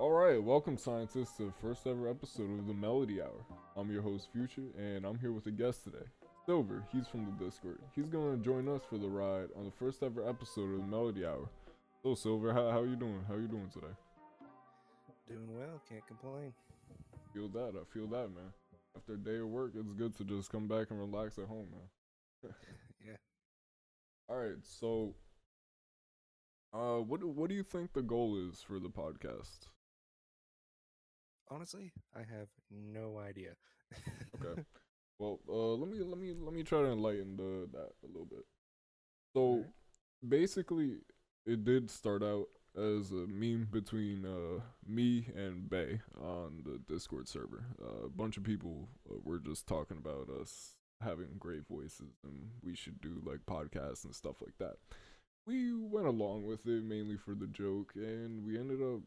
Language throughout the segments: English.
All right, welcome scientists to the first ever episode of the Melody Hour. I'm your host Future, and I'm here with a guest today, Silver. He's from the Discord. He's gonna join us for the ride on the first ever episode of the Melody Hour. So Silver, how how you doing? How are you doing today? Doing well, can't complain. Feel that? I feel that, man. After a day of work, it's good to just come back and relax at home, man. yeah. All right, so uh, what what do you think the goal is for the podcast? Honestly, I have no idea. Okay. Well, uh, let me let me let me try to enlighten the that a little bit. So, Alright. basically, it did start out as a meme between uh me and Bay on the Discord server. Uh, a bunch of people uh, were just talking about us having great voices and we should do like podcasts and stuff like that. We went along with it mainly for the joke, and we ended up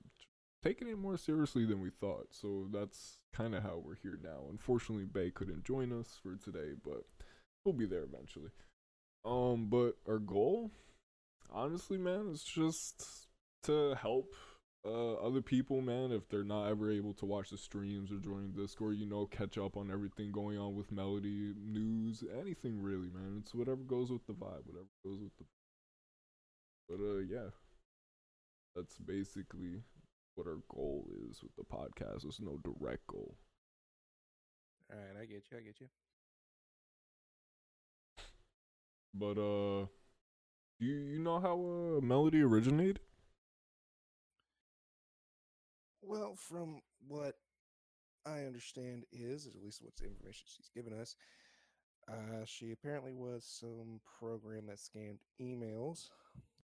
taking it more seriously than we thought. So that's kind of how we're here now. Unfortunately, Bay couldn't join us for today, but we'll be there eventually. Um, but our goal, honestly, man, is just to help uh other people, man, if they're not ever able to watch the streams or join Discord, you know, catch up on everything going on with Melody, news, anything really, man. It's whatever goes with the vibe, whatever goes with the but uh yeah. That's basically what our goal is with the podcast. There's no direct goal. All right, I get you. I get you. But uh do you, you know how uh Melody originated? Well, from what I understand is, at least what's the information she's given us, uh, she apparently was some program that scanned emails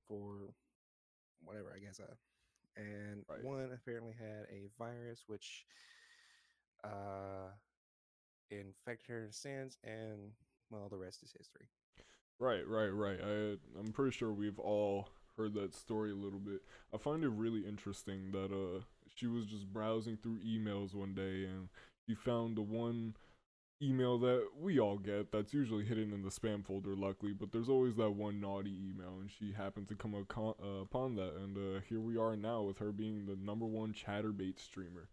for whatever, I guess. Uh, and Right. one apparently had a virus which uh, infected her in sense, and well, the rest is history. Right, right, right. I I'm pretty sure we've all heard that story a little bit. I find it really interesting that uh she was just browsing through emails one day and she found the one email that we all get that's usually hidden in the spam folder luckily, but there's always that one naughty email and she happened to come uh, upon that and uh here we are now with her being the number one chaturbate streamer.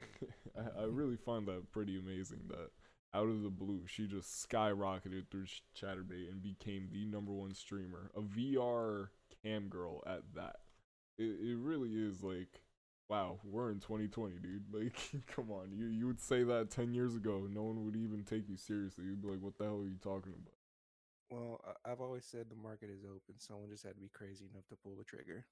I, I really find that pretty amazing that out of the blue, she just skyrocketed through Chaturbate and became the number one streamer, a VR cam girl at that. It it really is like, wow, we're in 2020, dude. Like, come on, you you would say that 10 years ago, no one would even take you seriously. You'd be like, what the hell are you talking about? Well, I- I've always said the market is open. Someone just had to be crazy enough to pull the trigger.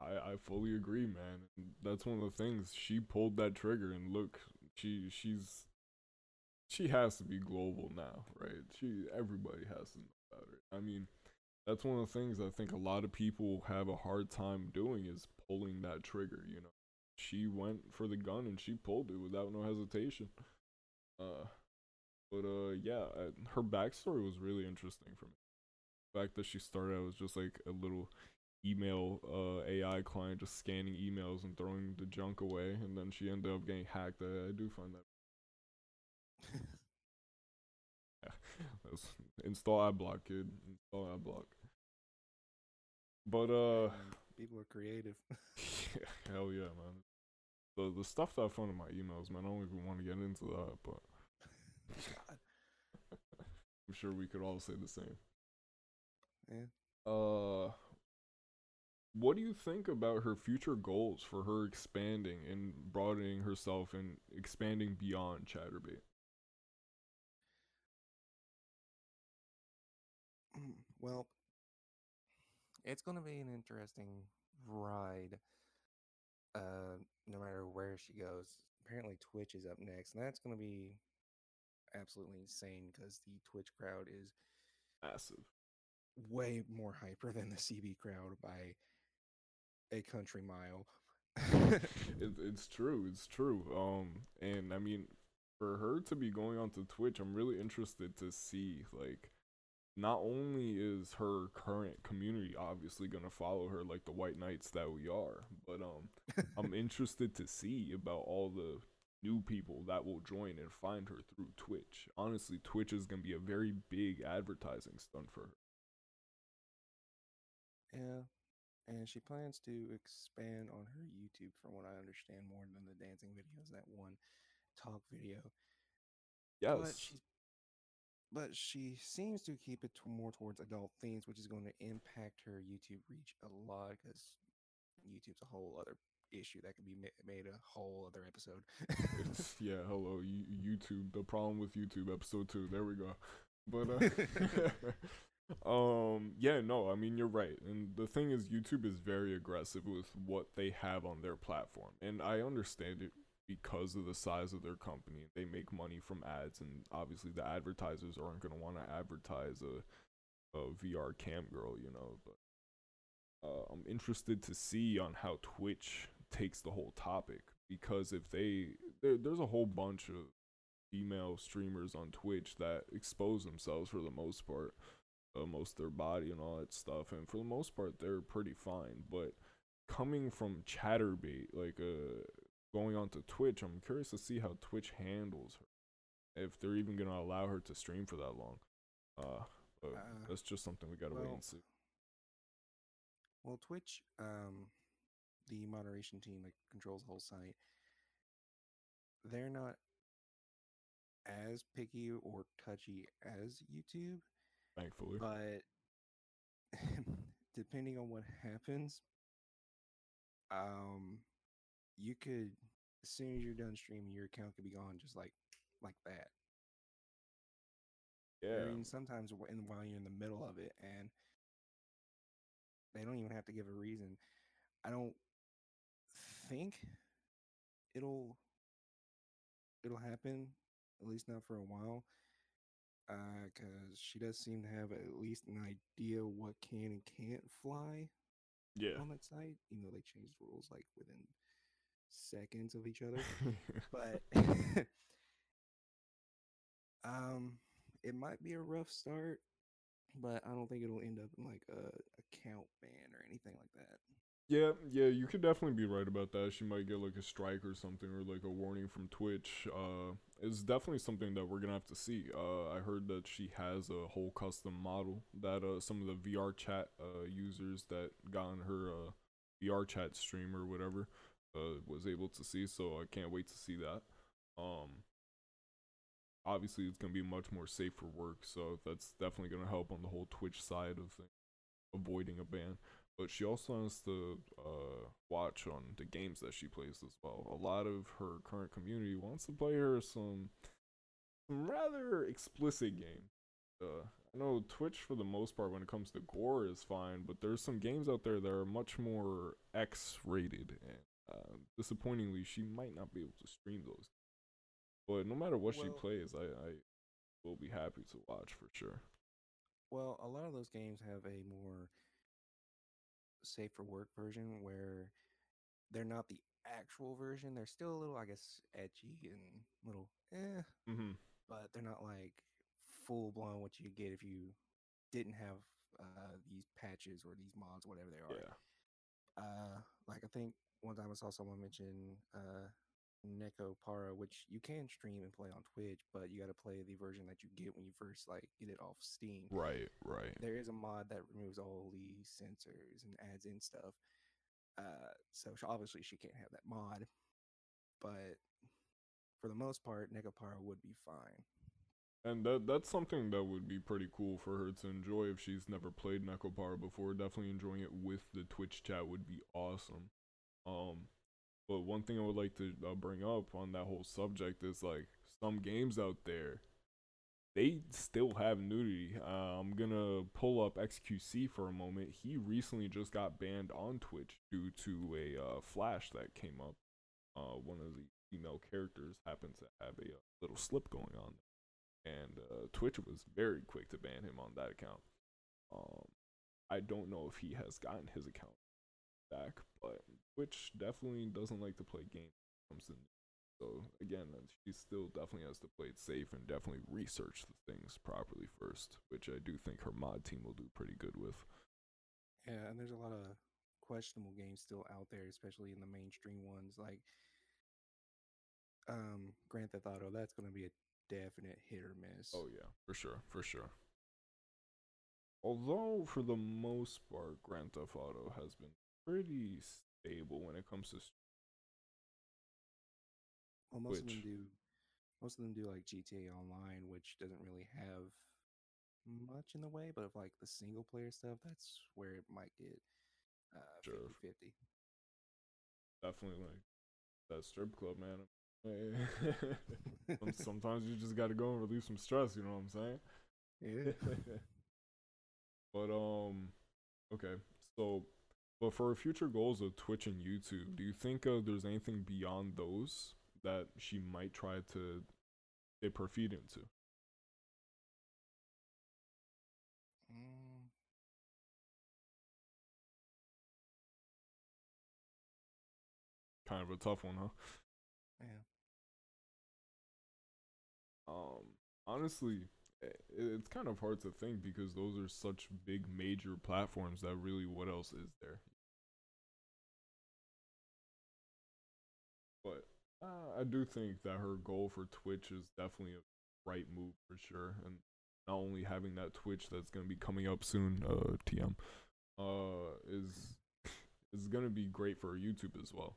I I fully agree, man. That's one of the things she pulled that trigger, and look, she she's she has to be global now, right? She everybody has to know about her. I mean, that's one of the things I think a lot of people have a hard time doing is pulling that trigger. You know, she went for the gun and she pulled it without no hesitation. Uh, but uh, yeah, uh, her backstory was really interesting for me. The fact that she started out as just like a little email uh AI client just scanning emails and throwing the junk away and then she ended up getting hacked. I, I do find that That's- install AdBlock kid. Install AdBlock. But uh people are creative. hell yeah, man. The the stuff that I found in my emails, man, I don't even want to get into that, but God. I'm sure we could all say the same. Yeah. Uh what do you think about her future goals for her expanding and broadening herself and expanding beyond Chaturbate? Mm, Well, it's going to be an interesting ride. Uh, no matter where she goes. Apparently, Twitch is up next, and that's going to be absolutely insane because the Twitch crowd is Massive. way more hyper than the CB crowd by a country mile. it, it's true. It's true. Um, and I mean, for her to be going onto Twitch, I'm really interested to see like, not only is her current community obviously gonna follow her like the White Knights that we are, but um, I'm interested to see about all the new people that will join and find her through Twitch. Honestly, Twitch is gonna be a very big advertising stunt for her. Yeah. and she plans to expand on her YouTube, from what I understand, more than the dancing videos. That one talk video, but Yes. But she seems to keep it to more towards adult themes, which is going to impact her YouTube reach a lot because YouTube's a whole other issue that could be ma- made a whole other episode. It's, yeah, hello, you, YouTube. The problem with YouTube, episode two. There we go. But uh, um, yeah, no, I mean you're right. And the thing is, YouTube is very aggressive with what they have on their platform, and I understand it because of the size of their company. They make money from ads, and obviously the advertisers aren't gonna want to advertise a a VR cam girl, you know. But uh, I'm interested to see on how Twitch takes the whole topic because if they there, there's a whole bunch of female streamers on Twitch that expose themselves for the most part, uh, most their body and all that stuff, and for the most part they're pretty fine. But coming from Chaturbate, like uh, going on to Twitch, I'm curious to see how Twitch handles her, if they're even gonna allow her to stream for that long. Uh, but Uh, that's just something we gotta wait well, and see. Well, Twitch, um, the moderation team that controls the whole site, they're not as picky or touchy as YouTube, Thankfully, but depending on what happens, um, you could as soon as you're done streaming, your account could be gone just like like that. yeah. I mean, sometimes and while you're in the middle of it, and they don't even have to give a reason. I don't think it'll it'll happen at least not for a while, uh, because she does seem to have at least an idea what can and can't fly Yeah. on that site. Even though they changed the rules like within seconds of each other, but um, it might be a rough start, but I don't think it'll end up in like a account ban or anything like that. Yeah, yeah, you could definitely be right about that. She might get like a strike or something, or like a warning from Twitch. Uh, it's definitely something that we're gonna have to see. Uh, I heard that she has a whole custom model that uh some of the VR chat uh users that got on her uh VR chat stream or whatever uh was able to see. So I can't wait to see that. Um, obviously it's gonna be much more safe for work, so that's definitely gonna help on the whole Twitch side of things, avoiding a ban but she also has to uh, watch on the games that she plays as well. A lot of her current community wants to play her some, some rather explicit games. Uh, I know Twitch for the most part when it comes to gore is fine, but there's some games out there that are much more X-rated, and uh, disappointingly, she might not be able to stream those. But no matter what she plays, I, I will be happy to watch for sure. Well, a lot of those games have a more safe for work version where they're not the actual version. They're still a little, I guess, edgy and little eh, Mm-hmm. but they're not like full blown what you get if you didn't have uh, these patches or these mods, whatever they are. Yeah. Uh, like I think one time I saw someone mention uh, Neko Para, which you can stream and play on Twitch, but you got to play the version that you get when you first like get it off Steam. Right. Right. There is a mod that removes all the censors and adds in stuff. Uh, so sh- obviously she can't have that mod, but for the most part, Nekopara would be fine. And that that's something that would be pretty cool for her to enjoy if she's never played Nekopara before. Definitely enjoying it with the Twitch chat would be awesome. Um, but one thing I would like to uh, bring up on that whole subject is like some games out there, they still have nudity. Uh, I'm gonna pull up XQC for a moment. He recently just got banned on Twitch due to a uh, flash that came up. Uh, one of the female characters happened to have a uh, little slip going on and uh, Twitch was very quick to ban him on that account. Um, I don't know if he has gotten his account back, but Twitch definitely doesn't like to play games. when it comes to news. So again, uh, she still definitely has to play it safe and definitely research the things properly first, which I do think her mod team will do pretty good with. Yeah, and there's a lot of questionable games still out there, especially in the mainstream ones like um Grand Theft Auto. That's going to be a definite hit or miss. Oh yeah, for sure, for sure. although for the most part, Grand Theft Auto has been pretty stable when it comes to. Well, most of them do. Most of them do like GTA Online, which doesn't really have much in the way, but of like the single player stuff, that's where it might get uh, Sure. 50 Definitely like that strip club, man. Sometimes you just got to go and relieve some stress. You know what I'm saying? Yeah. But um, okay. So, but for her future goals of Twitch and YouTube, do you think uh, there's anything beyond those that she might try to dip her feet into? Mm, Kind of a tough one, huh? yeah. Um, honestly, it's kind of hard to think because those are such big major platforms that really what else is there? But uh, I do think that her goal for Twitch is definitely a right move for sure, and not only having that Twitch that's gonna be coming up soon, uh, TM, uh, is is gonna be great for YouTube as well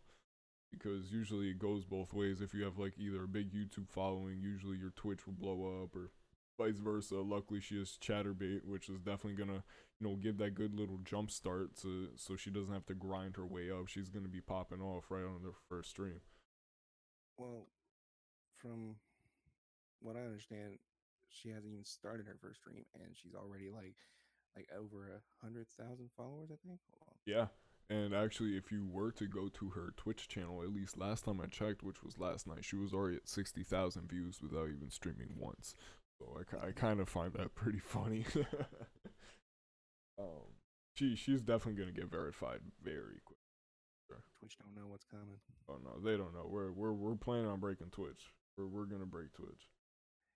because usually it goes both ways. If you have like either a big YouTube following, usually your Twitch will blow up, or vice versa. Luckily, she has Chaturbate, which is definitely gonna you know give that good little jump start to so she doesn't have to grind her way up. She's gonna be popping off right on the first stream. Well, from what I understand, she hasn't even started her first stream, and she's already like like over a hundred thousand followers. I think. Hold on. Yeah. And actually, if you were to go to her Twitch channel, at least last time I checked, which was last night, she was already at 60,000 views without even streaming once. So I, I kind of find that pretty funny. um, she she's definitely gonna get verified very quick. Twitch don't know what's coming. Oh no, they don't know. We're we're we're planning on breaking Twitch. We're we're gonna break Twitch.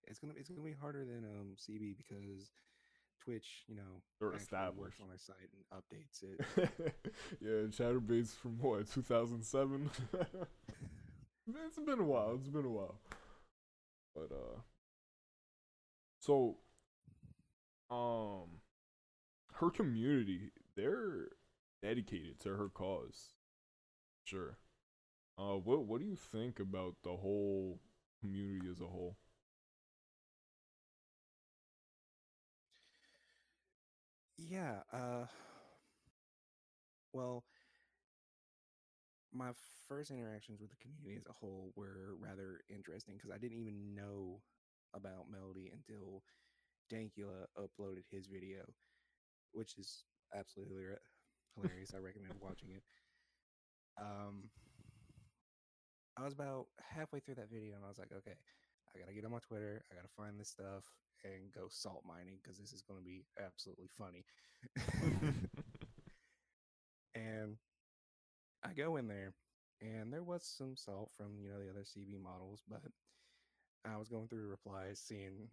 It's gonna it's gonna be harder than um CB because Twitch, you know, They're established. on their site and updates it. yeah, Chaturbate's from what 2007. it's been a while. It's been a while. But uh, so um, her community they're dedicated to her cause. Sure. Uh, what what do you think about the whole community as a whole? Yeah. Uh. Well, my first interactions with the community as a whole were rather interesting because I didn't even know about Melody until Dankula uploaded his video, which is absolutely hilarious. I recommend watching it. Um, I was about halfway through that video and I was like, okay, I gotta get on my Twitter. I gotta find this stuff and go salt mining because this is going to be absolutely funny. and I go in there, and there was some salt from you know the other CB models, but I was going through replies, seeing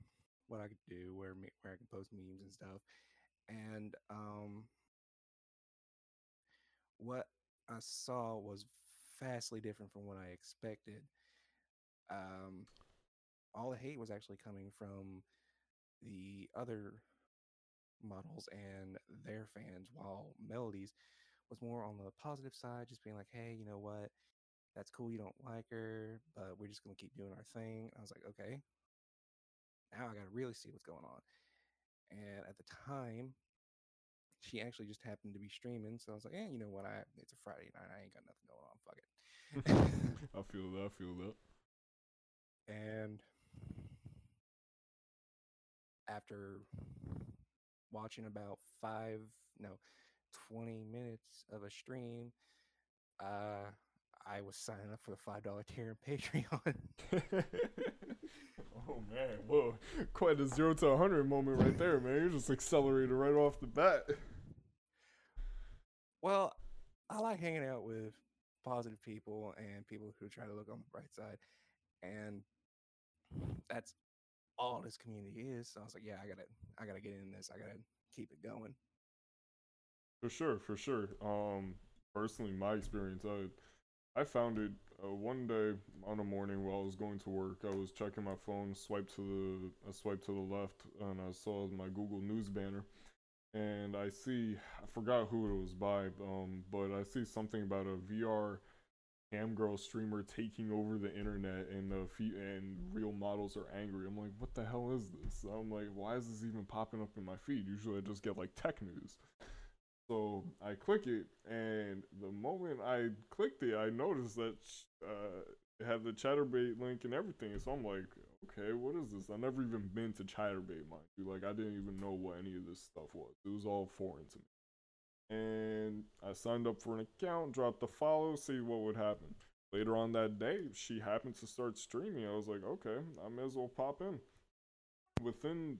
what I could do, where me- where I could post memes and stuff, and um, what I saw was vastly different from what I expected. Um, all the hate was actually coming from the other models and their fans, while Melodies was more on the positive side, just being like, hey, you know what? That's cool. You don't like her, but we're just going to keep doing our thing. I was like, okay. Now I got to really see what's going on. And at the time, she actually just happened to be streaming. So I was like, eh, you know what? I It's a Friday night. I ain't got nothing going on. Fuck it. I feel that. I feel that. and after watching about five no 20 minutes of a stream uh i was signing up for the five dollar tier in patreon oh man, whoa! Quite a zero to a hundred moment right there, man. You just accelerated right off the bat. well i like hanging out with positive people and people who try to look on the bright side and that's all this community is so i was like yeah i gotta i gotta get in this i gotta keep it going For sure, for sure. Um, personally, my experience, I, I found it uh, one day on a morning while I was going to work. I was checking my phone, swipe to the, I swiped to the left, and I saw my Google News banner, and I see I forgot who it was by, um, but I see something about a VR girl streamer taking over the internet, and the fe- and real models are angry. I'm like, what the hell is this? I'm like, why is this even popping up in my feed? Usually, I just get like tech news. So I click it, and the moment I clicked it, I noticed that uh, it had the Chaturbate link and everything. So I'm like, okay, what is this? I never even been to Chaturbate, mind you. Like, I didn't even know what any of this stuff was. It was all foreign to me. And I signed up for an account, dropped the follow, see what would happen. Later on that day, she happened to start streaming. I was like, okay, I may as well pop in. Within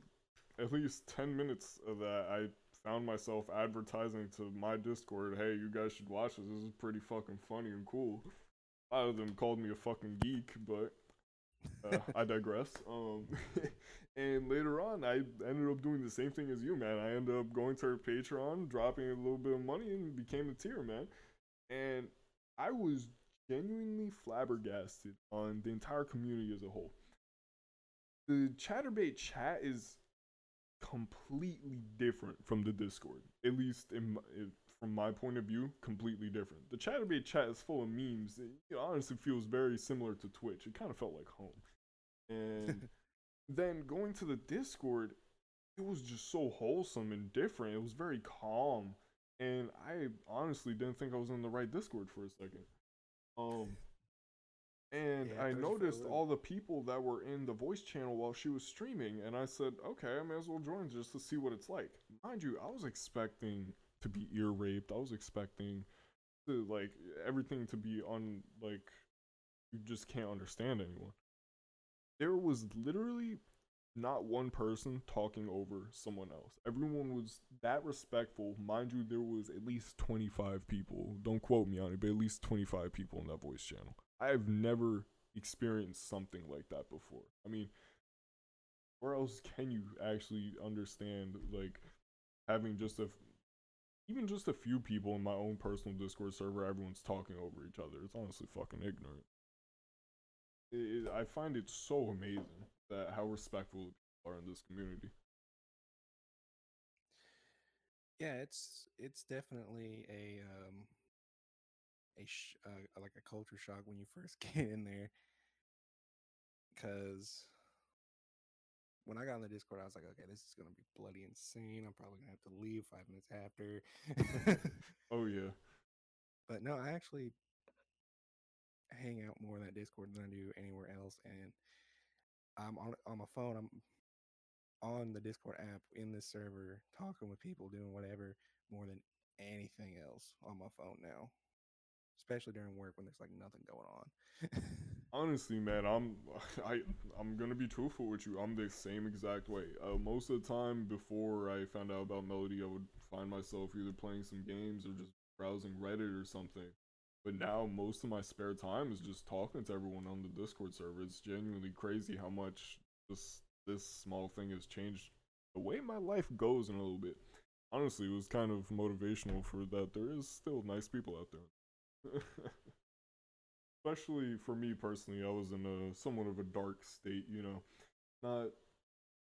at least 10 minutes of that, I found myself advertising to my Discord, hey, you guys should watch this. This is pretty fucking funny and cool. A lot of them called me a fucking geek, but uh, I digress. Um, and later on, I ended up doing the same thing as you, man. I ended up going to her Patreon, dropping a little bit of money, and became a tier, man. And I was genuinely flabbergasted on the entire community as a whole. The Chaturbate chat is completely different from the Discord. At least in my, from my point of view, completely different. The Chaturbate chat is full of memes. It, honestly feels very similar to Twitch. It kind of felt like home. And then going to the Discord, it was just so wholesome and different. It was very calm. And I honestly didn't think I was in the right Discord for a second. Um and Yeah, I at first you felt noticed all the people that were in the voice channel while she was streaming, and I said, okay, I may as well join just to see what it's like. Mind you, I was expecting to be ear raped. I was expecting to like everything to be on like you just can't understand anyone. There was literally not one person talking over someone else. Everyone was that respectful. Mind you, there was at least 25 people. Don't quote me on it, but at least 25 people in that voice channel. I have never experienced something like that before. I mean, where else can you actually understand like having just a even just a few people in my own personal Discord server, everyone's talking over each other. It's honestly fucking ignorant. It, I find it so amazing that how respectful people are in this community. yeah, it's it's definitely a um a sh- uh, like a culture shock when you first get in there. Because when I got on the Discord, I was like, okay, this is gonna be bloody insane. I'm probably gonna have to leave five minutes after. Oh yeah. but no, I actually hang out more in that Discord than I do anywhere else, and I'm on on my phone. I'm on the Discord app in this server, talking with people, doing whatever more than anything else on my phone now. Especially during work when there's like nothing going on. Honestly, man, I'm I I'm gonna be truthful with you. I'm the same exact way. Uh, most of the time, before I found out about Melody, I would find myself either playing some games or just browsing Reddit or something. But now, most of my spare time is just talking to everyone on the Discord server. It's genuinely crazy how much this this small thing has changed the way my life goes in a little bit. Honestly, it was kind of motivational for that. There is still nice people out there. Especially for me personally, I was in a somewhat of a dark state, you know. Not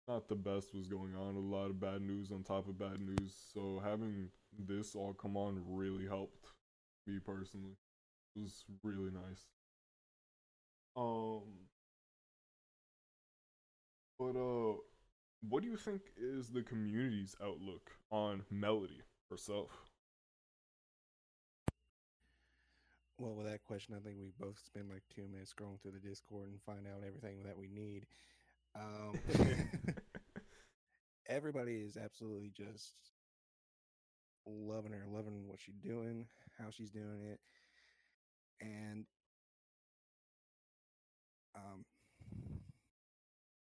not the best was going on, a lot of bad news on top of bad news. So having this all come on really helped me personally. It was really nice. Um but uh what do you think is the community's outlook on Melody herself? Well, with that question, I think we both spend like two minutes scrolling through the Discord and find out everything that we need. Um, everybody is absolutely just loving her, loving what she's doing, how she's doing it, and um,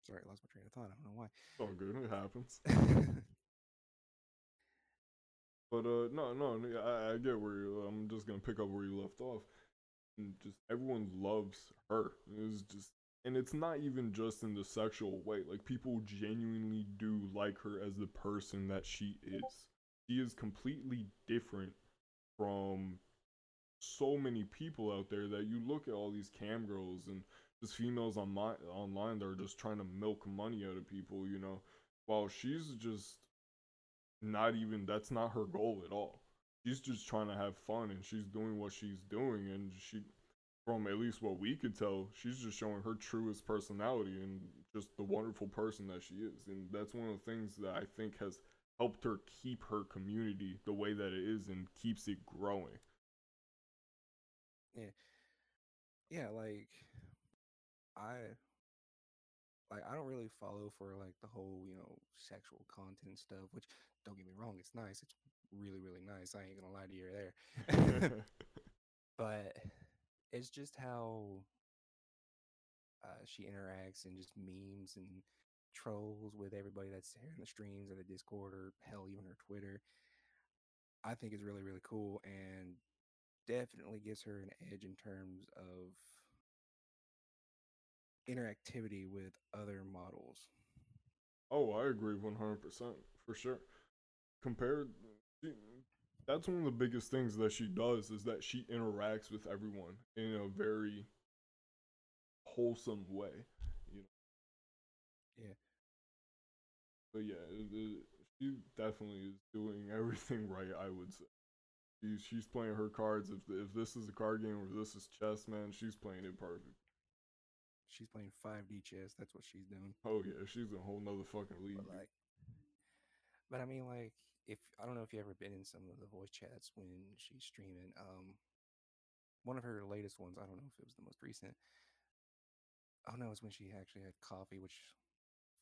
sorry, I lost my train of thought. I don't know why. all good, it happens. But uh, no, no, no, I, I get where you. I'm just gonna pick up where you left off. And just everyone loves her. It's just, and it's not even just in the sexual way. Like people genuinely do like her as the person that she is. She is completely different from so many people out there that you look at all these cam girls and just females on my, online that are just trying to milk money out of people. You know, while she's just not even that's not her goal at all. She's just trying to have fun and she's doing what she's doing and she from at least what we could tell, she's just showing her truest personality and just the wonderful person that she is. And that's one of the things that I think has helped her keep her community the way that it is and keeps it growing. Yeah. Yeah, like I like I don't really follow for like the whole, you know, sexual content stuff, which don't get me wrong, it's nice. It's really, really nice. I ain't gonna lie to you there. but it's just how uh, she interacts and just memes and trolls with everybody that's here in the streams or the Discord or hell even her Twitter. I think is really really cool and definitely gives her an edge in terms of interactivity with other models. Oh, I agree 100% for sure. Compared that's one of the biggest things that she does is that she interacts with everyone in a very wholesome way, you know. Yeah. But yeah, it, it, she definitely is doing everything right. I would say. She's she's playing her cards. If if this is a card game or this is chess, man, she's playing it perfect. She's playing 5D chess. That's what she's doing. Oh yeah, she's a whole nother fucking league. But like, but I mean, like, if I don't know if you ever been in some of the voice chats when she's streaming. Um, one of her latest ones. I don't know if it was the most recent. Oh no, it's when she actually had coffee, which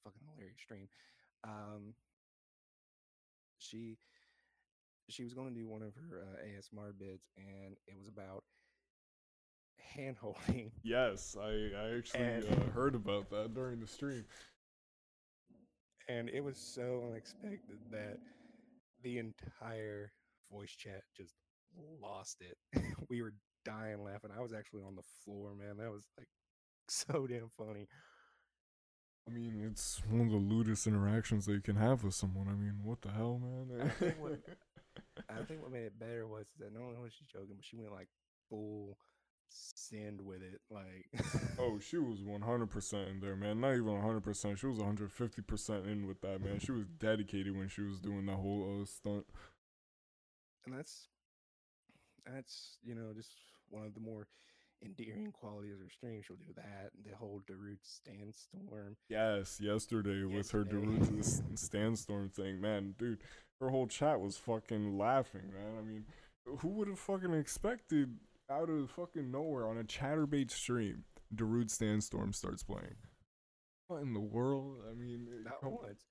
fucking hilarious stream. Um, she she was going to do one of her uh, ASMR bits, and it was about hand holding. Yes, I I actually uh, heard about that during the stream, and it was so unexpected that the entire voice chat just lost it. we were dying laughing. I was actually on the floor, man. That was like so damn funny. I mean, it's one of the lewdest interactions that you can have with someone. I mean, what the hell, man? I think what, I think what made it better was that not only was she joking, but she went like full send with it. Like, oh, she was 100% in there, man. Not even 100%. She was 150% in with that, man. She was dedicated when she was doing that whole uh, stunt. And that's, that's, you know, just one of the more endearing qualities of her stream. She'll do that. The whole Darude Sandstorm. Yes, yesterday, yesterday. with her Darude Sandstorm thing. Man, dude, her whole chat was fucking laughing, man. I mean, who would have fucking expected out of fucking nowhere on a Chaturbate stream, Darude Sandstorm starts playing? What in the world? I mean, eh, not once,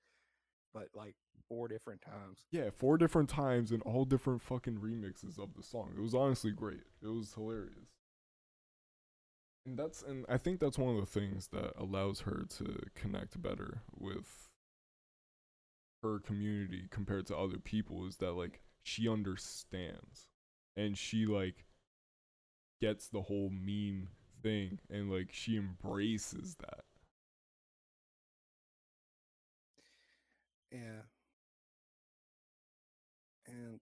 but like four different times. Yeah, four different times and all different fucking remixes of the song. It was honestly great. It was hilarious. And that's and I think that's one of the things that allows her to connect better with her community compared to other people is that like she understands and she like gets the whole meme thing and like she embraces that. Yeah. And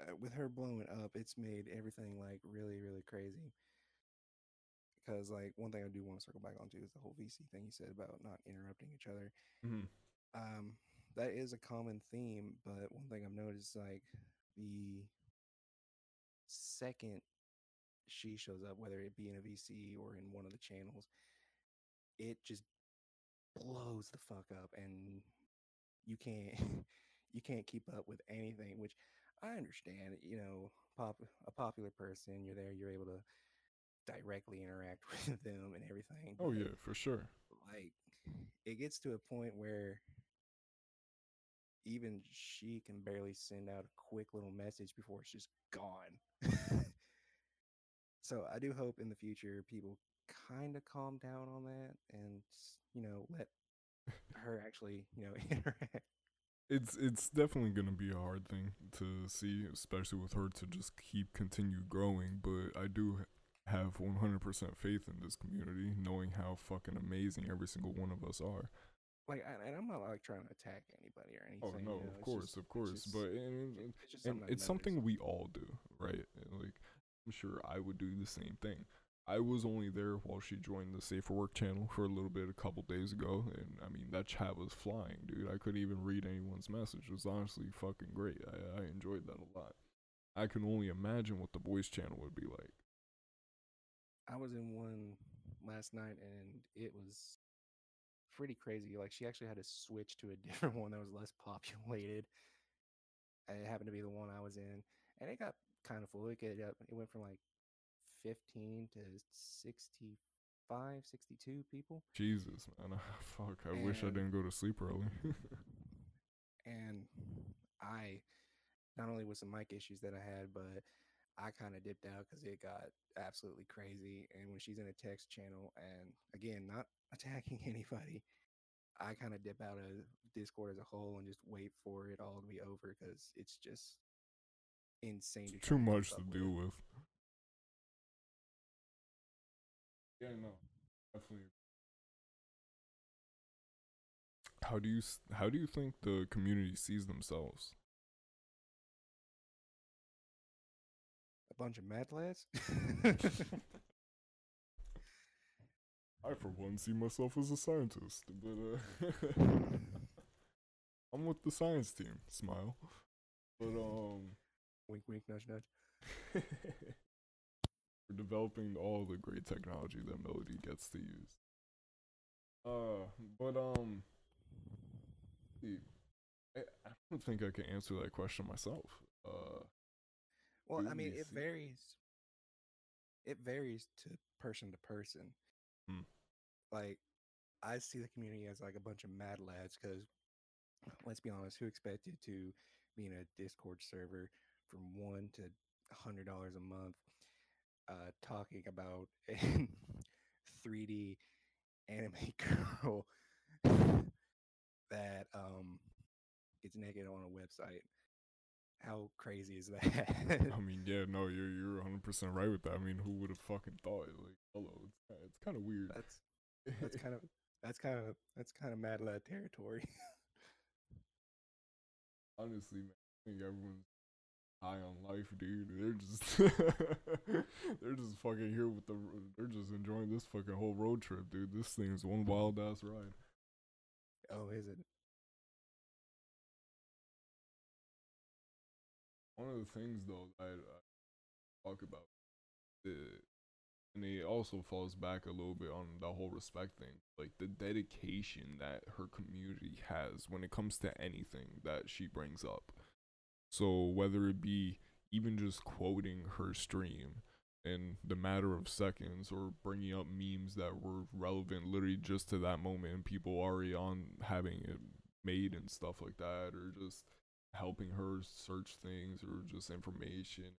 uh, with her blowing up, it's made everything like really, really crazy. Because like one thing I do want to circle back onto is the whole VC thing you said about not interrupting each other. Mm-hmm. Um, that is a common theme, but one thing I've noticed like the second she shows up, whether it be in a VC or in one of the channels, it just blows the fuck up, and you can't you can't keep up with anything. Which I understand. You know, pop a popular person, you're there, you're able to directly interact with them and everything. Oh yeah, for sure. Like it gets to a point where even she can barely send out a quick little message before it's just gone. so I do hope in the future people kind of calm down on that and you know let her actually you know interact. It's it's definitely gonna be a hard thing to see, especially with her to just keep continue growing. But I do have 100% faith in this community, knowing how fucking amazing every single one of us are like and I'm not like trying to attack anybody or oh, anything. Oh no, you know? of course, just, of course, just, but and, it's, and it's something we all do, right? Like I'm sure I would do the same thing. I was only there while she joined the Safer Work channel for a little bit a couple days ago, and I mean that chat was flying, dude. I couldn't even read anyone's message. It was honestly fucking great. I, I enjoyed that a lot. I can only imagine what the boys channel would be like. I was in one last night and it was pretty crazy. Like she actually had to switch to a different one that was less populated. It happened to be the one I was in, and it got kind of full. It, get up, it went from like 15 to 65, 62 people. Jesus, man. Ah, fuck. I wish I didn't go to sleep early. And I not only with some mic issues that I had, but I kind of dipped out because it got absolutely crazy. And when she's in a text channel, and again, not attacking anybody, I kind of dip out of Discord as a whole and just wait for it all to be over because it's just insane. To Too much to with. deal with. Yeah, no, definitely. How do you how do you think the community sees themselves? Bunch of mad lads. I, for one, see myself as a scientist, but uh, I'm with the science team. Smile, but um, wink, wink, nudge, nudge. we're developing all the great technology that Melody gets to use. Uh, but um, I, I don't think I can answer that question myself. Uh, Well, I mean, it varies. It varies to person to person. Hmm. Like, I see the community as like a bunch of mad lads because, let's be honest, who expected to be in a Discord server from one to a hundred dollars a month, uh, talking about a 3D anime girl that um gets naked on a website. How crazy is that? I mean, yeah, no, you're you're 100 percent right with that. I mean, who would have fucking thought? Like, hello, it's it's kind of weird. that's that's kind of that's kind of that's kind of mad lad territory. Honestly, man, I think everyone's high on life, dude. They're just they're just fucking here with the. They're just enjoying this fucking whole road trip, dude. This thing is one wild ass ride. oh, is it? One of the things though I, I talk about, the, and it also falls back a little bit on the whole respect thing, like the dedication that her community has when it comes to anything that she brings up. So whether it be even just quoting her stream in the matter of seconds or bringing up memes that were relevant literally just to that moment and people already on having it made and stuff like that or just helping her search things or just information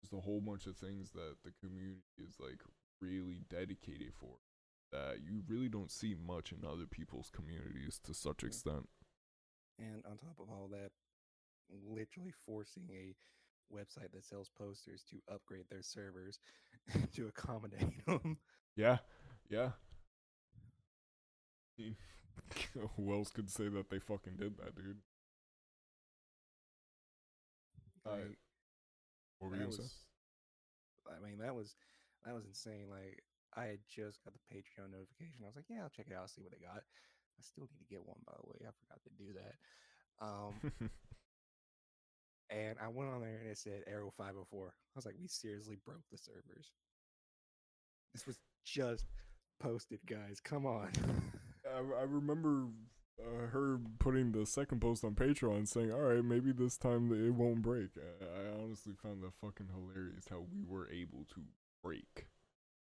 just a whole bunch of things that the community is like really dedicated for that you really don't see much in other people's communities to such extent And on top of all that, literally forcing a website that sells posters to upgrade their servers to accommodate them. Yeah, yeah. Who else could say that they fucking did that, dude? Like, What were you was, I mean, that was that was insane. Like, I had just got the Patreon notification. I was like, yeah, I'll check it out, I'll see what they got. I still need to get one, by the way. I forgot to do that. Um, and I went on there and it said Arrow 504. I was like, we seriously broke the servers. This was just posted, guys. Come on. I, I remember uh, her putting the second post on Patreon saying, "All right, maybe this time it won't break." I, I honestly found that fucking hilarious how we were able to break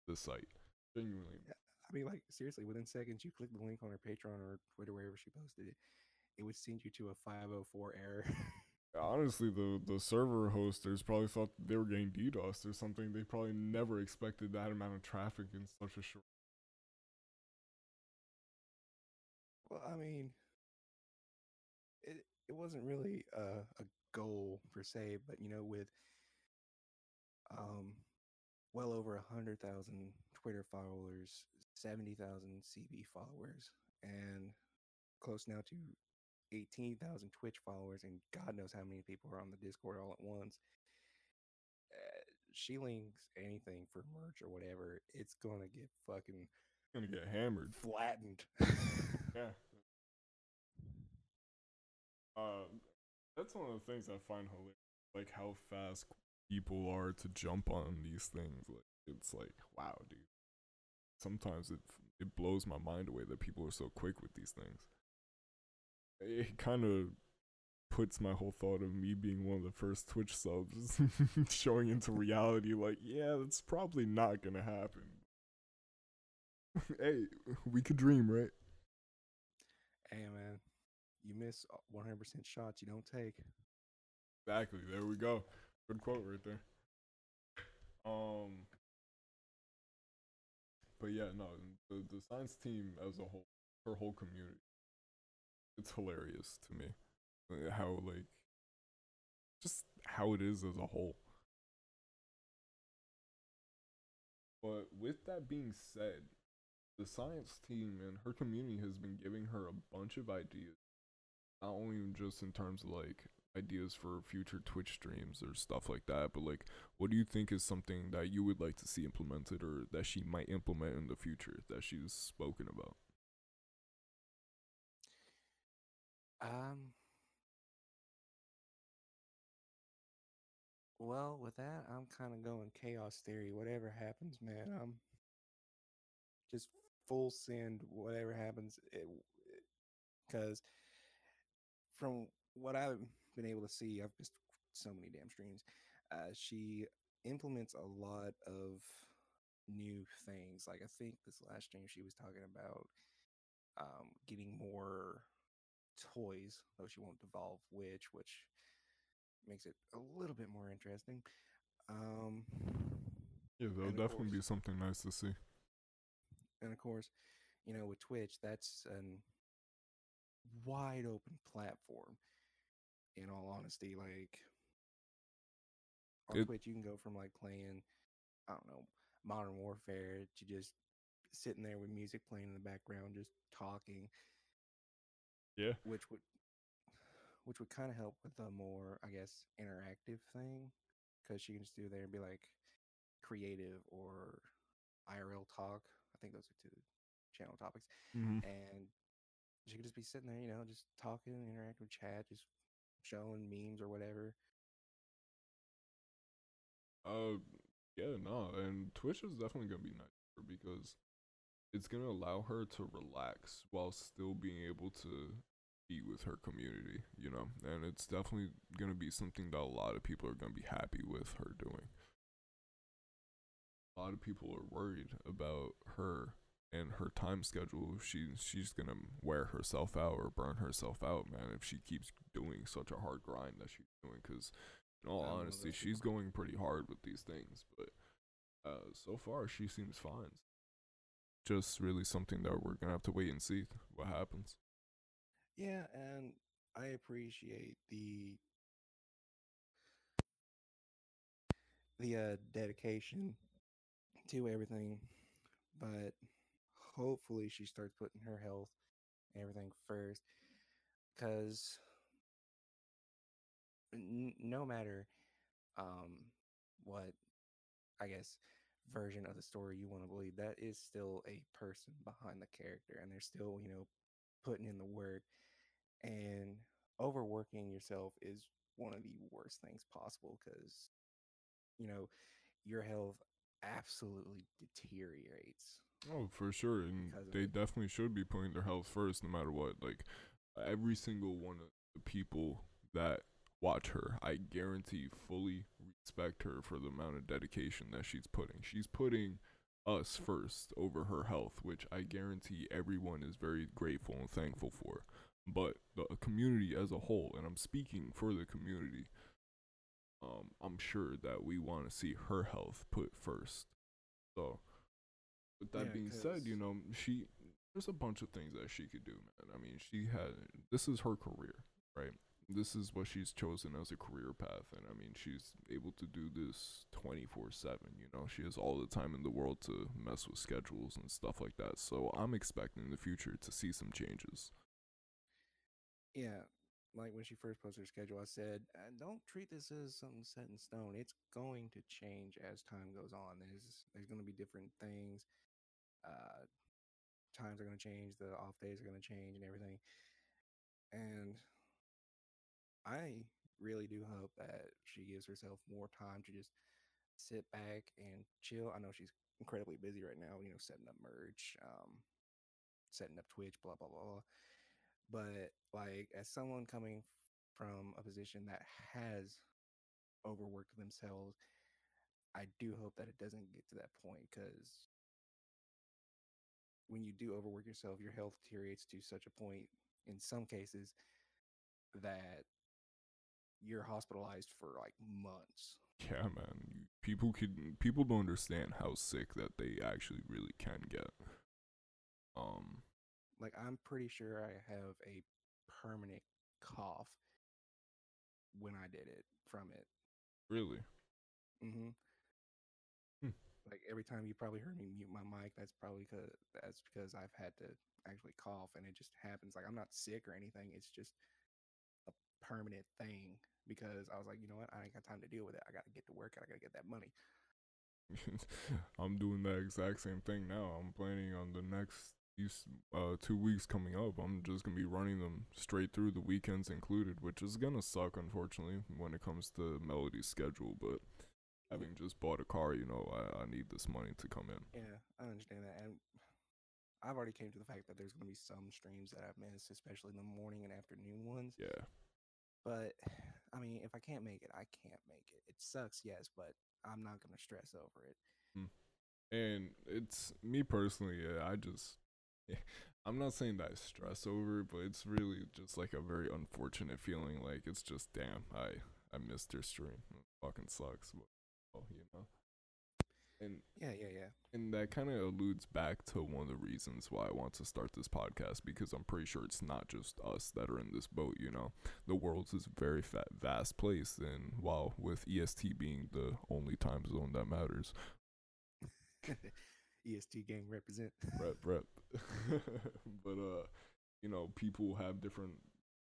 the site. Genuinely, I mean, like, seriously, within seconds, you click the link on her Patreon or Twitter, wherever she posted it, it would send you to a 504 error. honestly, the the server hosters probably thought they were getting DDoS or something. They probably never expected that amount of traffic in such a short. Well, I mean, it, it wasn't really a, a goal per se, but, you know, with um, well over a 100,000 Twitter followers, 70,000 CB followers, and close now to 18,000 Twitch followers, and God knows how many people are on the Discord all at once. Uh, she links anything for merch or whatever, it's gonna get fucking Gonna get hammered. flattened. Yeah. Uh, that's one of the things I find hilarious, like how fast people are to jump on these things. Like it's like, wow, dude. Sometimes it it blows my mind away that people are so quick with these things. It kind of puts my whole thought of me being one of the first Twitch subs showing into reality. Like, yeah, that's probably not gonna happen. hey, we could dream, right? Hey man, you miss 100% shots you don't take. Exactly. There we go. Good quote right there. Um. But yeah, no, the the science team as a whole, her whole community, it's hilarious to me. uh, How like, just how it is as a whole. But with that being said, the science team and her community has been giving her a bunch of ideas not only just in terms of like ideas for future Twitch streams or stuff like that, but like what do you think is something that you would like to see implemented or that she might implement in the future that she's spoken about? Um. Well, with that, I'm kind of going chaos theory. Whatever happens, man, I'm just full send. Whatever happens, because from what I've been able to see, I've missed so many damn streams. Uh, she implements a lot of new things. Like I think this last stream she was talking about um, getting more toys, though she won't devolve which, which makes it a little bit more interesting. Um, Yeah, that'll definitely be something nice to see. And of course, you know, with Twitch, that's an wide open platform. In all honesty, like on It- Twitch, you can go from like playing, I don't know, Modern Warfare to just sitting there with music playing in the background, just talking. Yeah. which would which would kind of help with a more i guess interactive thing because you can just do there and be like creative or irl talk think those are two channel topics Mm-hmm. and she could just be sitting there you know just talking interacting with chat just showing memes or whatever Uh, yeah, no, and Twitch is definitely gonna be nice for because it's gonna allow her to relax while still being able to be with her community, you know, and it's definitely gonna be something that a lot of people are gonna be happy with her doing. A lot of people are worried about her and her time schedule. She she's gonna wear herself out or burn herself out, man, if she keeps doing such a hard grind that she's doing. Because in all honesty, she's going pretty hard with these things, but uh, so far she seems fine. Just really something that we're gonna have to wait and see what happens. yeah and i appreciate the the uh dedication everything but hopefully she starts putting her health and everything first because n- no matter um what i guess version of the story you want to believe that is still a person behind the character and they're still you know putting in the work and overworking yourself is one of the worst things possible because you know your health absolutely deteriorates Oh, for sure, and they it. definitely should be putting their health first, no matter what. Like every single one of the people that watch her, I guarantee fully respect her for the amount of dedication that she's putting. She's putting us first over her health, which I guarantee everyone is very grateful and thankful for. But the community as a whole, and I'm speaking for the community, um, I'm sure that we want to see her health put first. So, with that Yeah, being said, you know, she there's a bunch of things that she could do, man. I mean, she had this is her career, right? This is what she's chosen as a career path, and I mean, she's able to do this 24/7. You know, she has all the time in the world to mess with schedules and stuff like that. So I'm expecting in the future to see some changes. yeah like when she first posted her schedule, I said, uh, "Don't treat this as something set in stone. It's going to change as time goes on. There's there's going to be different things. Uh, times are going to change. The off days are going to change, and everything. And I really do hope that she gives herself more time to just sit back and chill. I know she's incredibly busy right now. You know, setting up merch, um, setting up Twitch, blah blah blah. But like, as someone coming from a position that has overworked themselves, I do hope that it doesn't get to that point because when you do overwork yourself, your health deteriorates to such a point in some cases that you're hospitalized for like months. Yeah, man. People can people don't understand how sick that they actually really can get. Um, Like I'm pretty sure I have a permanent cough when I did it from it. really. Mm-hmm. Hmm. Like every time you probably heard me mute my mic, that's probably because that's because I've had to actually cough, and it just happens. Like I'm not sick or anything. It's just a permanent thing because I was like, you know what, I ain't got time to deal with it. I got to get to work. and I got to get that money. I'm doing that exact same thing now. I'm planning on the next these uh two weeks coming up. I'm just gonna be running them straight through the weekends included, which is gonna suck unfortunately when it comes to Melody's schedule. But having just bought a car, you know, I, I need this money to come in. Yeah, I understand that, and I've already came to the fact that there's going to be some streams that I've missed, especially the morning and afternoon ones. Yeah, But I mean, if I can't make it, I can't make it. It sucks, yes, but I'm not going to stress over it. and it's me personally. Yeah, I just. I'm not saying that I stress over but it's really just like a very unfortunate feeling. Like it's just damn, I I missed your stream. It fucking sucks. But, well, you know. And Yeah, yeah, yeah. and that kind of alludes back to one of the reasons why I want to start this podcast because I'm pretty sure it's not just us that are in this boat. You know, the world is a very fat, vast place, and while with EST being the only time zone that matters, EST gang represent. rep rep. but uh, you know, people have different.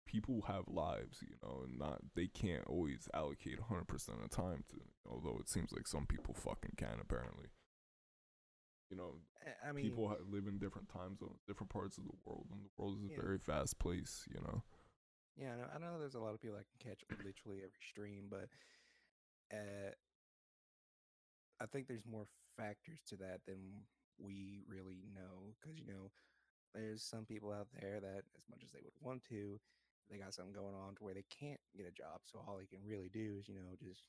People have lives, you know, and not they can't always allocate 100% of time to. Although it seems like some people fucking can apparently. You know, I- I mean, people live in different time zones, different parts of the world, and the world is a Yeah. very fast place. You know. yeah, I know, I know there's a lot of people that can catch literally every stream, but uh, I think there's more factors to that than we really know. Because, you know, there's some people out there that, as much as they would want to, they got something going on to where they can't get a job. So all they can really do is, you know, just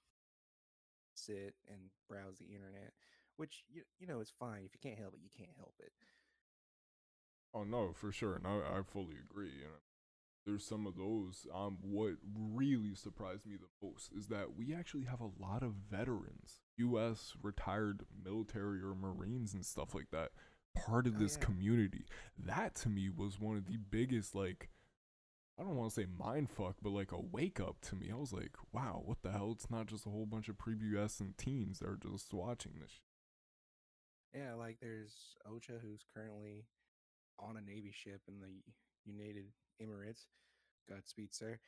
sit and browse the internet, which, you, you know, is fine. If you can't help it, you can't help it. Oh no, for sure, and I, I fully agree. You know, there's some of those. Um, what really surprised me the most is that we actually have a lot of veterans, U.S. retired military or Marines and stuff like that, part of Oh, this yeah. community. That to me was one of the biggest, like, I don't want to say mind fuck, but like a wake up to me. I was like, wow, what the hell? It's not just a whole bunch of prepubescent teens that are just watching this. Shit. Yeah, like there's Ocha, who's currently on a Navy ship in the United Emirates. Godspeed, sir.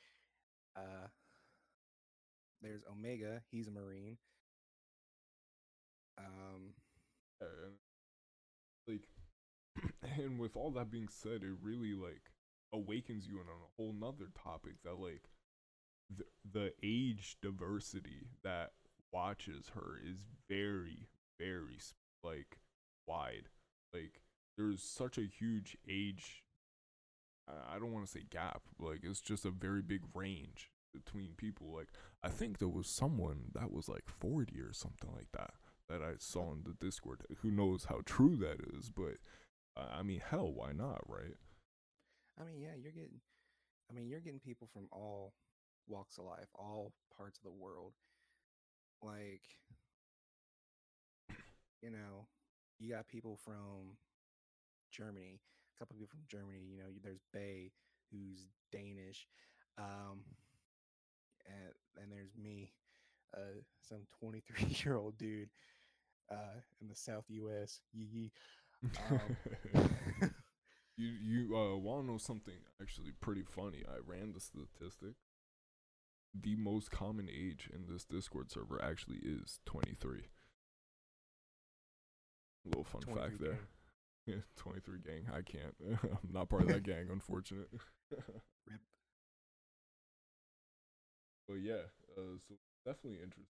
Uh, there's Omega, he's a Marine. Um, and like and with all that being said it really like awakens you on a whole nother topic that like the, the age diversity that watches her is very very like wide. Like there's such a huge age I- don't want to say gap like it's just a very big range between people. Like I think there was someone that was like 40 or something like that that I saw in the Discord. Who knows how true that is, but I mean, hell, why not, right? I mean, yeah, you're getting, I mean, you're getting people from all walks of life, all parts of the world. Like, you know, you got people from Germany, a couple people from Germany. You know, there's Bay, who's Danish, um, and and there's me, uh, some 23 year old dude, uh, in the South U.S. Yee. Um, You you uh want to know something actually pretty funny? I ran the statistic. The most common age in this Discord server actually is 23. Little fun fact there. Yeah, 23 gang. I can't. I'm not part of that gang, unfortunate. Rip. But yeah, uh, so definitely interesting.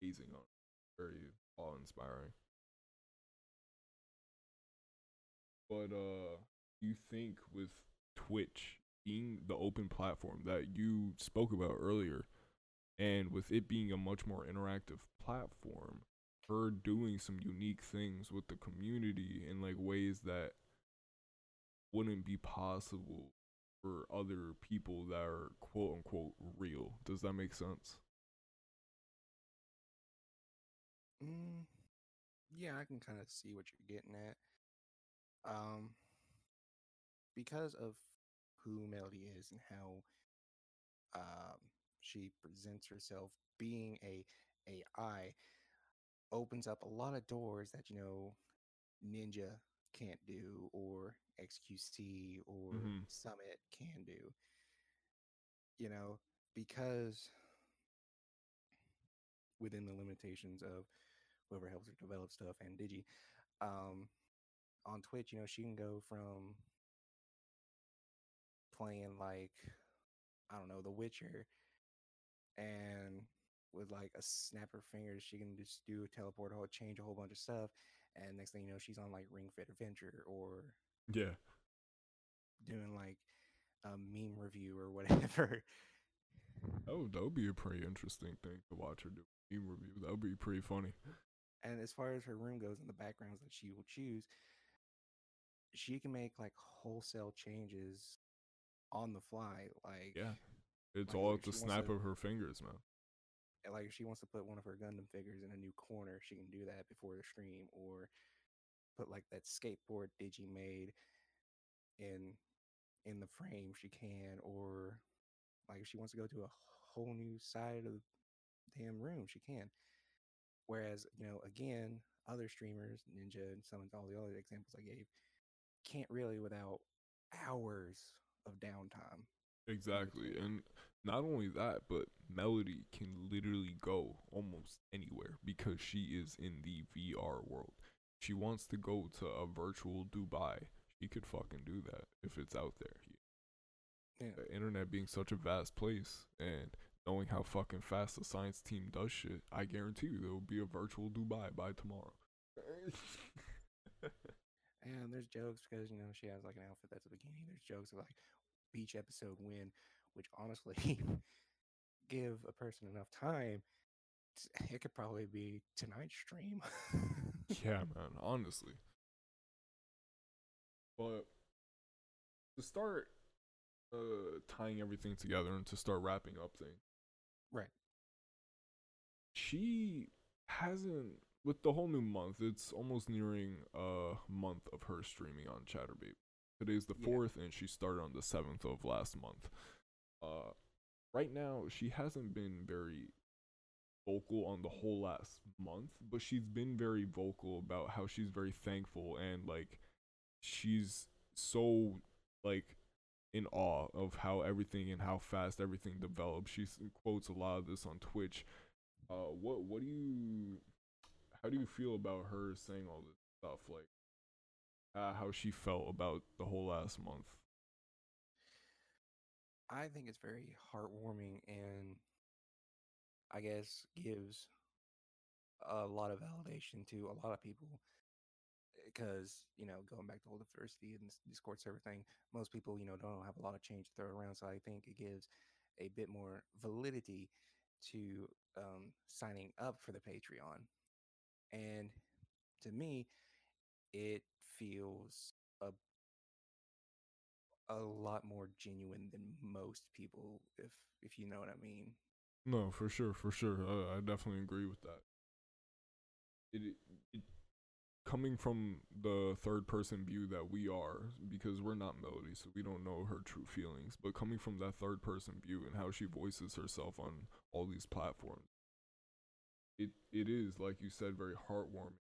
Gazing on. Very awe inspiring. But uh, you think with Twitch being the open platform that you spoke about earlier, and with it being a much more interactive platform, her doing some unique things with the community in like ways that wouldn't be possible for other people that are quote unquote real. Does that make sense? Mm, yeah, I can kind of see what you're getting at. Um, because of who Melody is and how um she presents herself, being a AI opens up a lot of doors that you know Ninja can't do, or XQC or Mhm. Summit can do. You know, because within the limitations of whoever helps her develop stuff and Digi. Um, on Twitch, you know, she can go from playing like I don't know, The Witcher, and with like a snap of her fingers, she can just do a teleport, or change a whole bunch of stuff. And next thing you know, she's on like Ring Fit Adventure or Yeah. doing like a meme review or whatever. Oh, that would be a pretty interesting thing to watch her do meme review. That would be pretty funny. And as far as her room goes and the backgrounds that she will choose, she can make like wholesale changes on the fly. Like, Yeah. It's Like, all at the snap to- of her fingers, man. like if she wants to put one of her Gundam figures in a new corner, she can do that before the stream, or put like that skateboard Digi made in in the frame, she can, or like if she wants to go to a whole new side of the damn room, she can. Whereas, you know, again, other streamers, Ninja and some of all the other examples I gave, can't really without hours of downtime. Exactly. And not only that, but Melody can literally go almost anywhere because she is in the VR world. She wants to go to a virtual Dubai. She could fucking do that if it's out there. Yeah. The internet being such a vast place and knowing how fucking fast the science team does shit, I guarantee you there will be a virtual Dubai by tomorrow. And there's jokes because you know she has like an outfit that's a bikini. There's jokes of like beach episode win, which honestly, give a person enough time, it could probably be tonight's stream. yeah, man, honestly. But to start uh tying everything together and to start wrapping up things. Right. She hasn't with the whole new month, it's almost nearing a month of her streaming on Chaturbate. Today's the Yeah. fourth and she started on the seventh of last month. Uh right now she hasn't been very vocal on the whole last month, but she's been very vocal about how she's very thankful and like she's so like in awe of how everything and how fast everything develops. She quotes a lot of this on Twitch. Uh, what what do you how do you feel about her saying all this stuff like uh, how she felt about the whole last month? I think it's very heartwarming and I guess gives a lot of validation to a lot of people because you know going back to whole diversity and discord server thing most people you know don't have a lot of change to throw around so i think it gives a bit more validity to um, signing up for the patreon and to me it feels a a lot more genuine than most people if if you know what i mean No, for sure, for sure. Uh, I definitely agree with that. It, it coming from the third person view that we are because we're not Melody, so we don't know her true feelings. But coming from that third person view and how she voices herself on all these platforms, it it is like you said, very heartwarming,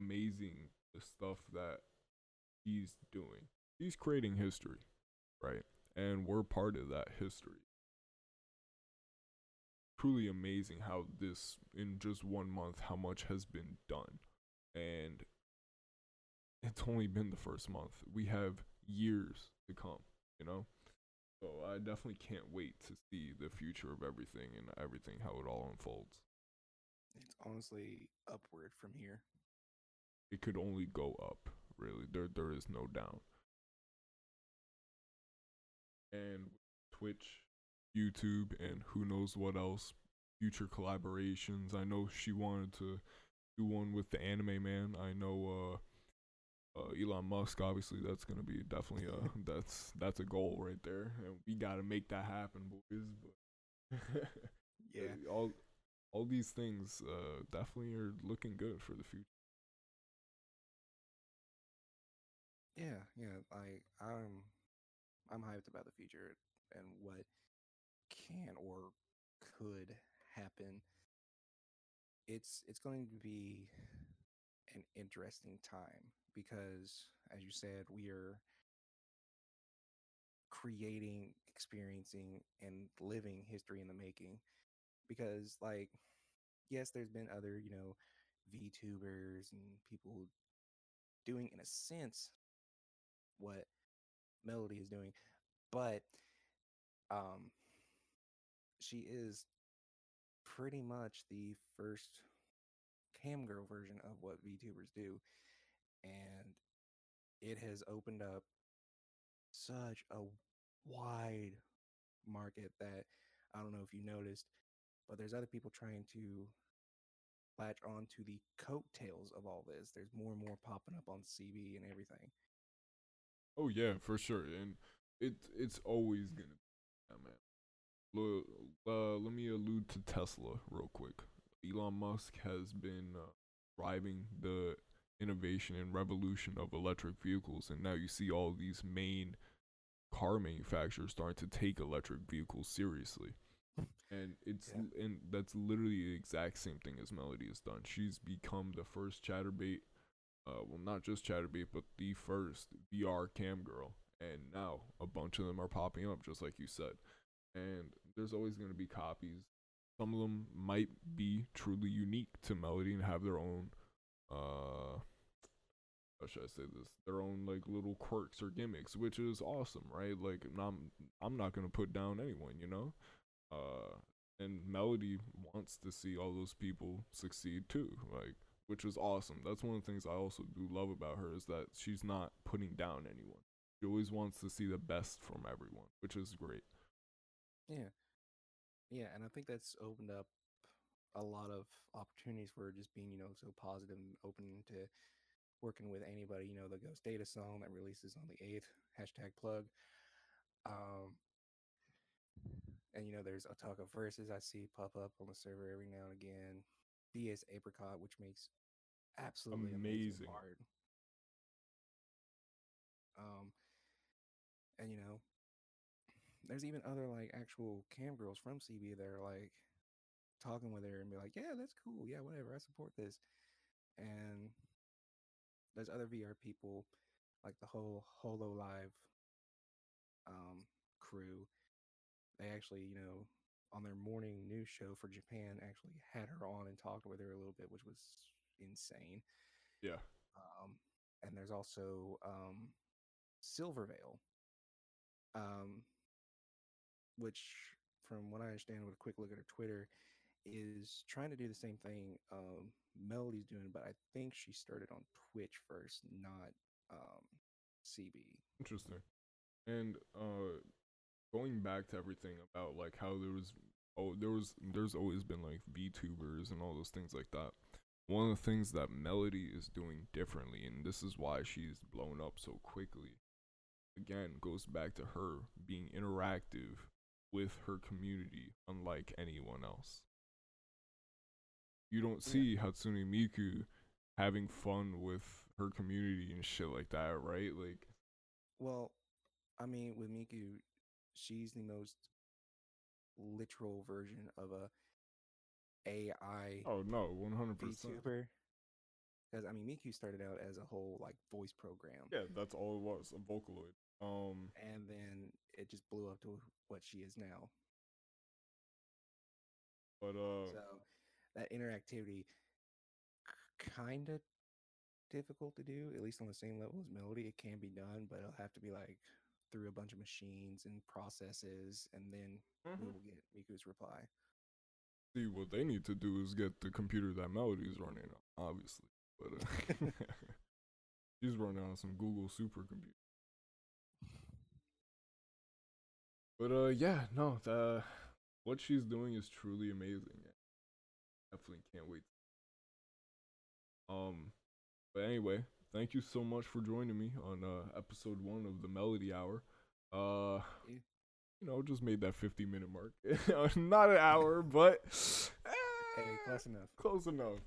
amazing the stuff that he's doing. He's creating history, right? And we're part of that history. Truly amazing how this, in just one month, how much has been done. And it's only been the first month. We have years to come, you know? So I definitely can't wait to see the future of everything and everything, how it all unfolds. It's honestly upward from here. It could only go up, really. There there is no down. And Twitch, YouTube, and who knows what else, future collaborations. I know she wanted to do one with the anime man. I know uh uh, Elon Musk, obviously, that's gonna be definitely a that's that's a goal right there, and we gotta make that happen, boys. But Yeah. all all these things uh, definitely are looking good for the future. Yeah, yeah. Like I'm I'm hyped about the future and what can or could happen. It's it's going to be an interesting time because as you said, we are creating, experiencing and living history in the making because like yes, there's been other, you know, VTubers and people doing in a sense what Melody is doing, but um she is pretty much the first cam girl version of what VTubers do and it has opened up such a wide market that I don't know if you noticed, but there's other people trying to latch on to the coattails of all this. There's more and more popping up on CB and everything. Oh yeah, for sure, and it it's always that man. Look, uh, let me allude to Tesla real quick. Elon Musk has been uh, driving the innovation and revolution of electric vehicles, and now you see all these main car manufacturers starting to take electric vehicles seriously. And it's Yeah. and that's literally the exact same thing as Melody has done. She's become the first chaturbate uh, well, not just Chaturbate, but the first VR cam girl. And now a bunch of them are popping up, just like you said. And there's always going to be copies. Some of them might be truly unique to Melody and have their own, uh, how should I say this? Their own like little quirks or gimmicks, which is awesome, right? Like I'm, I'm not gonna put down anyone, you know. Uh, and Melody wants to see all those people succeed too. Like which is awesome. That's one of the things I also do love about her is that she's not putting down anyone. She always wants to see the best from everyone, which is great. Yeah. Yeah, and I think that's opened up a lot of opportunities for just being, you know, so positive and open to working with anybody, you know, the Ghost Data song that releases on the 8th, hashtag plug. Um and you know, there's Otaka verses I see pop up on the server every now and again. DS Apricot, which makes absolutely amazing, Amazing. art. Um and you know, there's even other like actual cam girls from CB that are like talking with her and be like, yeah, that's cool. Yeah, whatever. I support this. And there's other VR people like the whole Hololive um, crew. They actually, you know, on their morning news show for Japan, actually had her on and talked with her a little bit, which was insane. Yeah. Um, and there's also um, Silvervale, um, which, from what I understand, with a quick look at her Twitter, is trying to do the same thing um, Melody's doing, but I think she started on Twitch first, not um, CB. Interesting. And uh going back to everything about like how there was oh there was there's always been like VTubers and all those things like that. One of the things that Melody is doing differently and this is why she's blown up so quickly again goes back to her being interactive with her community unlike anyone else. You don't Yeah. see Hatsune Miku having fun with her community and shit like that, right? Like Well, I mean, with Miku, she's the most literal version of a AI oh no, 100%. VTuber. because I mean Miku started out as a whole like voice program, Yeah, that's all it was, a Vocaloid. Um, and then it just blew up to what she is now. but uh, So that interactivity kind of difficult to do, at least on the same level as Melody. It can be done, but it'll have to be like through a bunch of machines and processes, and then mhm. we will get Miku's reply. see what they need to do is get the computer that Melody's running on, obviously. But uh, she's running on some Google supercomputer. But uh, yeah, no, the what she's doing is truly amazing. Definitely can't wait. Um, but anyway, thank you so much for joining me on uh episode one of the Melody Hour. Uh, you know, just made that fifty minute mark. Not an hour, but Hey, eh, close enough. Close enough.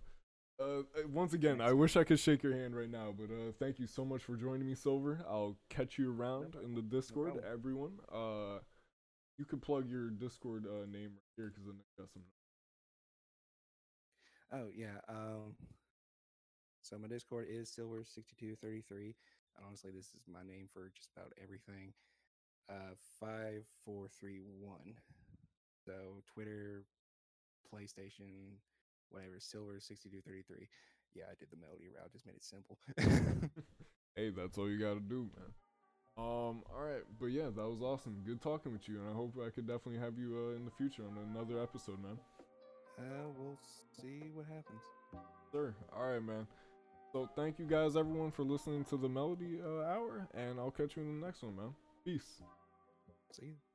Uh, uh, once again, I wish I could shake your hand right now, but uh, thank you so much for joining me, Silver. I'll catch you around in the Discord, problem. everyone. Uh, you can plug your Discord uh, name right here because I got some. Oh yeah. Um. So my Discord is Silver sixty two thirty three. Honestly, this is my name for just about everything. Uh, five four three one. So Twitter, PlayStation, whatever. Silver sixty two thirty three. Yeah, I did the melody route. Just made it simple. hey, that's all you gotta do, man. Um, all right, but yeah, that was awesome. Good talking with you, and I hope I could definitely have you uh, in the future on another episode, man. uh, we'll see what happens. Sure. all right, man. So thank you guys, everyone, for listening to the Melody uh, Hour, and I'll catch you in the next one, man. Peace. See you.